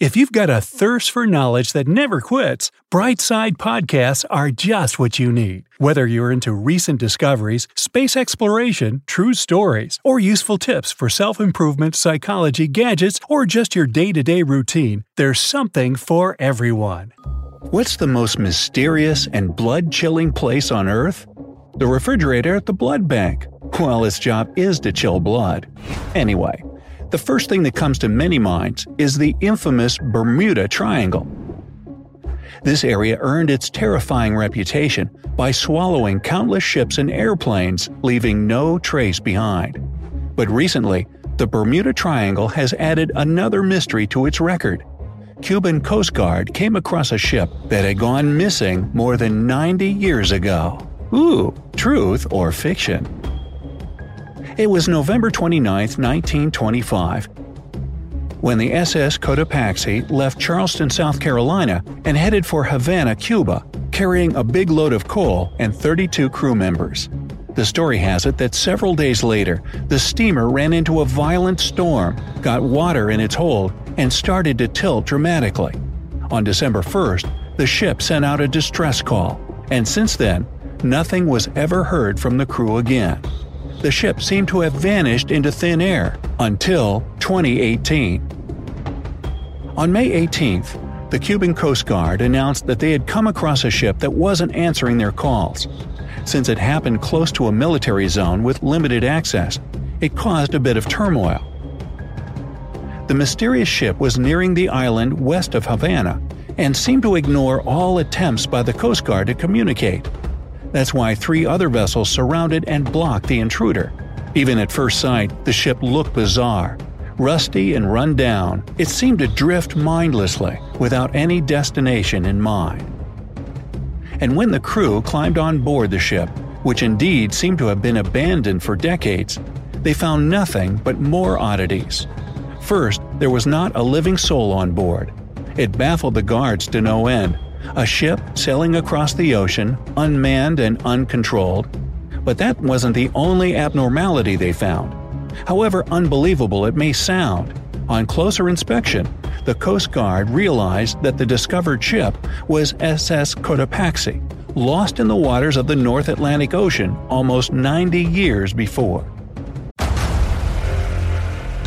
If you've got a thirst for knowledge that never quits, Brightside Podcasts are just what you need. Whether you're into recent discoveries, space exploration, true stories, or useful tips for self improvement, psychology, gadgets, or just your day to day routine, there's something for everyone. What's the most mysterious and blood chilling place on Earth? The refrigerator at the blood bank. Well, its job is to chill blood. Anyway, the first thing that comes to many minds is the infamous Bermuda Triangle. This area earned its terrifying reputation by swallowing countless ships and airplanes, leaving no trace behind. But recently, the Bermuda Triangle has added another mystery to its record. Cuban Coast Guard came across a ship that had gone missing more than 90 years ago. Ooh, truth or fiction? It was November 29, 1925, when the SS Cotopaxi left Charleston, South Carolina, and headed for Havana, Cuba, carrying a big load of coal and 32 crew members. The story has it that several days later, the steamer ran into a violent storm, got water in its hold, and started to tilt dramatically. On December 1st, the ship sent out a distress call, and since then, nothing was ever heard from the crew again the ship seemed to have vanished into thin air until 2018. On May 18th, the Cuban Coast Guard announced that they had come across a ship that wasn't answering their calls. Since it happened close to a military zone with limited access, it caused a bit of turmoil. The mysterious ship was nearing the island west of Havana and seemed to ignore all attempts by the Coast Guard to communicate. That's why three other vessels surrounded and blocked the intruder. Even at first sight, the ship looked bizarre. Rusty and run down, it seemed to drift mindlessly, without any destination in mind. And when the crew climbed on board the ship, which indeed seemed to have been abandoned for decades, they found nothing but more oddities. First, there was not a living soul on board. It baffled the guards to no end, a ship sailing across the ocean, unmanned and uncontrolled. But that wasn't the only abnormality they found. However unbelievable it may sound, on closer inspection, the Coast Guard realized that the discovered ship was SS Cotopaxi, lost in the waters of the North Atlantic Ocean almost 90 years before.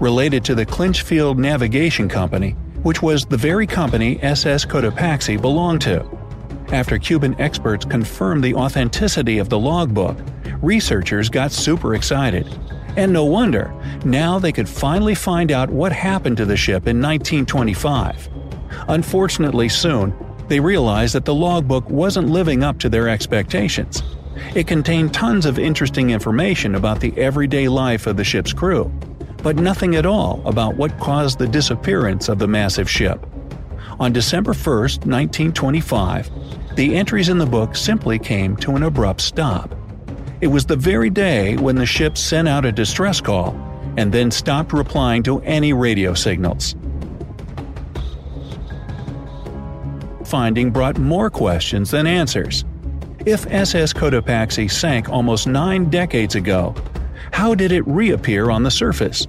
Related to the Clinchfield Navigation Company, which was the very company SS Cotopaxi belonged to. After Cuban experts confirmed the authenticity of the logbook, researchers got super excited. And no wonder, now they could finally find out what happened to the ship in 1925. Unfortunately, soon, they realized that the logbook wasn't living up to their expectations. It contained tons of interesting information about the everyday life of the ship's crew, but nothing at all about what caused the disappearance of the massive ship. On December 1, 1925, the entries in the book simply came to an abrupt stop. It was the very day when the ship sent out a distress call and then stopped replying to any radio signals. Finding brought more questions than answers. If SS Cotopaxi sank almost nine decades ago, how did it reappear on the surface?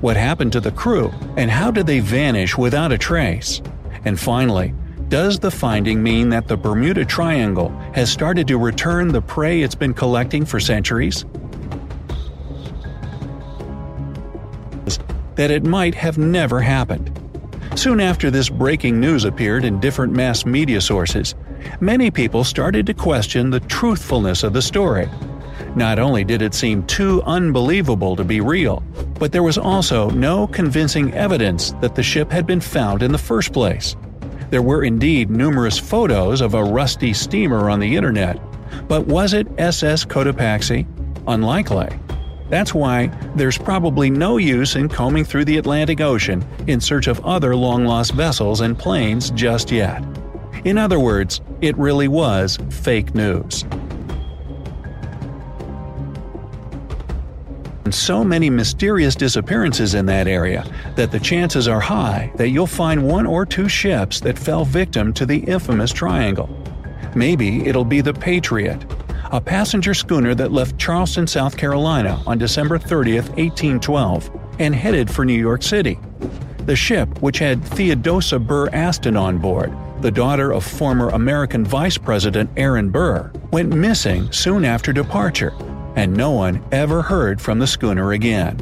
What happened to the crew, and how did they vanish without a trace? And finally, does the finding mean that the Bermuda Triangle has started to return the prey it's been collecting for centuries? that it might have never happened. Soon after this breaking news appeared in different mass media sources, many people started to question the truthfulness of the story. Not only did it seem too unbelievable to be real, but there was also no convincing evidence that the ship had been found in the first place. There were indeed numerous photos of a rusty steamer on the internet, but was it SS Cotopaxi? Unlikely. That's why there's probably no use in combing through the Atlantic Ocean in search of other long lost vessels and planes just yet. In other words, it really was fake news. So many mysterious disappearances in that area that the chances are high that you'll find one or two ships that fell victim to the infamous triangle. Maybe it'll be the Patriot, a passenger schooner that left Charleston, South Carolina on December 30, 1812, and headed for New York City. The ship, which had Theodosia Burr Alston on board, the daughter of former American Vice President Aaron Burr, went missing soon after departure, and no one ever heard from the schooner again.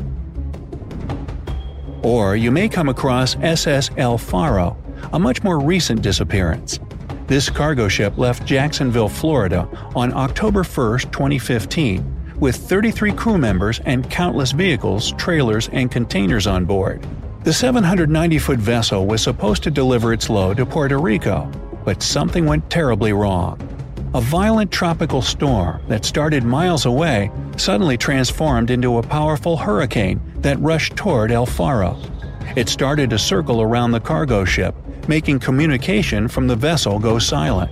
Or you may come across SS El Faro, a much more recent disappearance. This cargo ship left Jacksonville, Florida on October 1, 2015, with 33 crew members and countless vehicles, trailers, and containers on board. The 790 foot vessel was supposed to deliver its load to Puerto Rico, but something went terribly wrong. A violent tropical storm that started miles away suddenly transformed into a powerful hurricane that rushed toward El Faro. It started to circle around the cargo ship, making communication from the vessel go silent.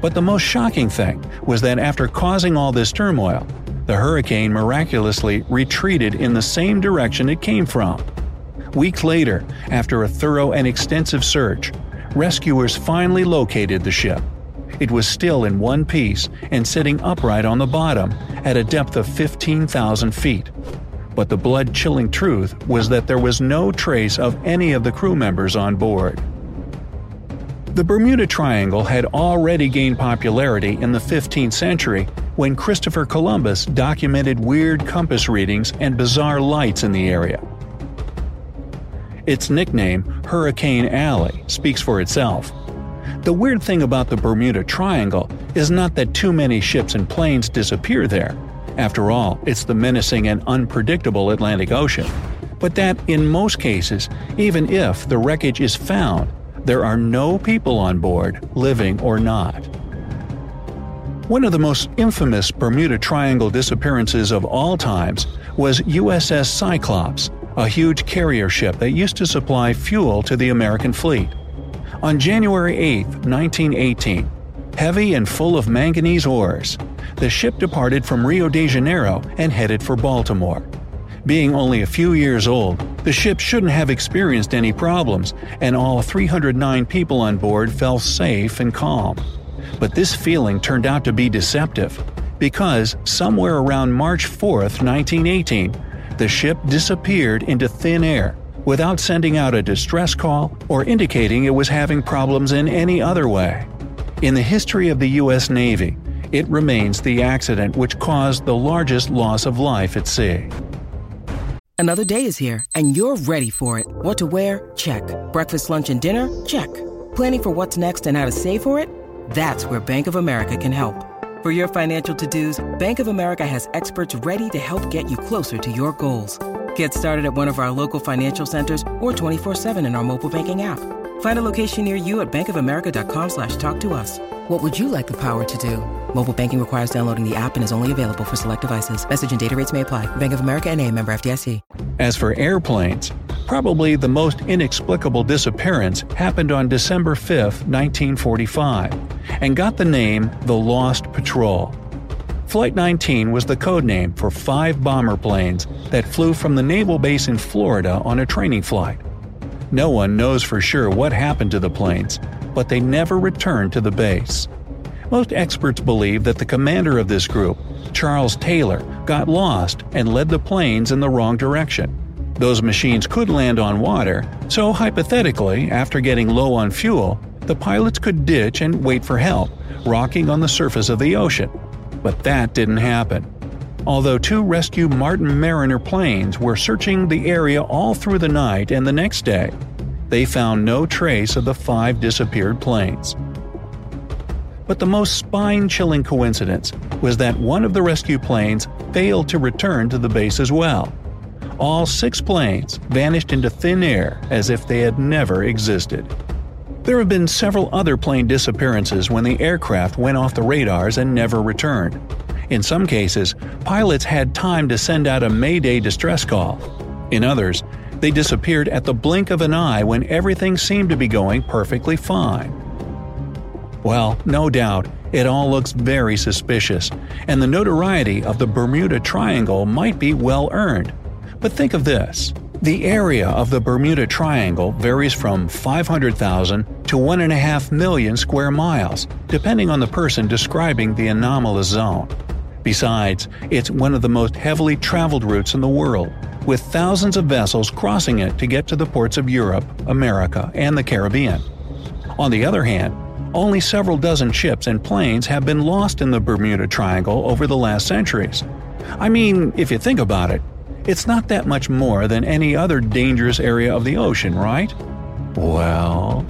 But the most shocking thing was that after causing all this turmoil, the hurricane miraculously retreated in the same direction it came from. Weeks later, after a thorough and extensive search, rescuers finally located the ship. It was still in one piece and sitting upright on the bottom at a depth of 15,000 feet. But the blood chilling truth was that there was no trace of any of the crew members on board. The Bermuda Triangle had already gained popularity in the 15th century when Christopher Columbus documented weird compass readings and bizarre lights in the area. Its nickname, Hurricane Alley, speaks for itself. The weird thing about the Bermuda Triangle is not that too many ships and planes disappear there. After all, it's the menacing and unpredictable Atlantic Ocean. But that, in most cases, even if the wreckage is found, there are no people on board, living or not. One of the most infamous Bermuda Triangle disappearances of all times was USS Cyclops, a huge carrier ship that used to supply fuel to the American fleet. On January 8, 1918, heavy and full of manganese ores, the ship departed from Rio de Janeiro and headed for Baltimore. Being only a few years old, the ship shouldn't have experienced any problems, and all 309 people on board felt safe and calm. But this feeling turned out to be deceptive, because somewhere around March 4, 1918, the ship disappeared into thin air without sending out a distress call or indicating it was having problems in any other way. In the history of the U.S. Navy, it remains the accident which caused the largest loss of life at sea. Another day is here, and you're ready for it. What to wear? Check. Breakfast, lunch, and dinner? Check. Planning for what's next and how to save for it? That's where Bank of America can help. For your financial to dos, Bank of America has experts ready to help get you closer to your goals. Get started at one of our local financial centers or 24-7 in our mobile banking app. Find a location near you at bankofamerica.com slash talk to us. What would you like the power to do? Mobile banking requires downloading the app and is only available for select devices. Message and data rates may apply. Bank of America and a member FDIC. As for airplanes, probably the most inexplicable disappearance happened on December 5, 1945, and got the name the Lost Patrol. Flight 19 was the code name for five bomber planes that flew from the naval base in Florida on a training flight. No one knows for sure what happened to the planes, but they never returned to the base. Most experts believe that the commander of this group, Charles Taylor, got lost and led the planes in the wrong direction. Those machines could land on water, so hypothetically, after getting low on fuel, the pilots could ditch and wait for help, rocking on the surface of the ocean. But that didn't happen. although two rescue Martin Mariner planes were searching the area all through the night and the next day. They found no trace of the five disappeared planes. But the most spine chilling coincidence was that one of the rescue planes failed to return to the base as well. All six planes vanished into thin air as if they had never existed. There have been several other plane disappearances when the aircraft went off the radars and never returned. In some cases, pilots had time to send out a Mayday distress call. In others, they disappeared at the blink of an eye when everything seemed to be going perfectly fine. Well, no doubt, it all looks very suspicious, and the notoriety of the Bermuda Triangle might be well earned. But think of this the area of the Bermuda Triangle varies from 500,000 to 1.5 million square miles, depending on the person describing the anomalous zone. Besides, it's one of the most heavily traveled routes in the world, with thousands of vessels crossing it to get to the ports of Europe, America, and the Caribbean. On the other hand, only several dozen ships and planes have been lost in the Bermuda Triangle over the last centuries. I mean, if you think about it, it's not that much more than any other dangerous area of the ocean, right? Well,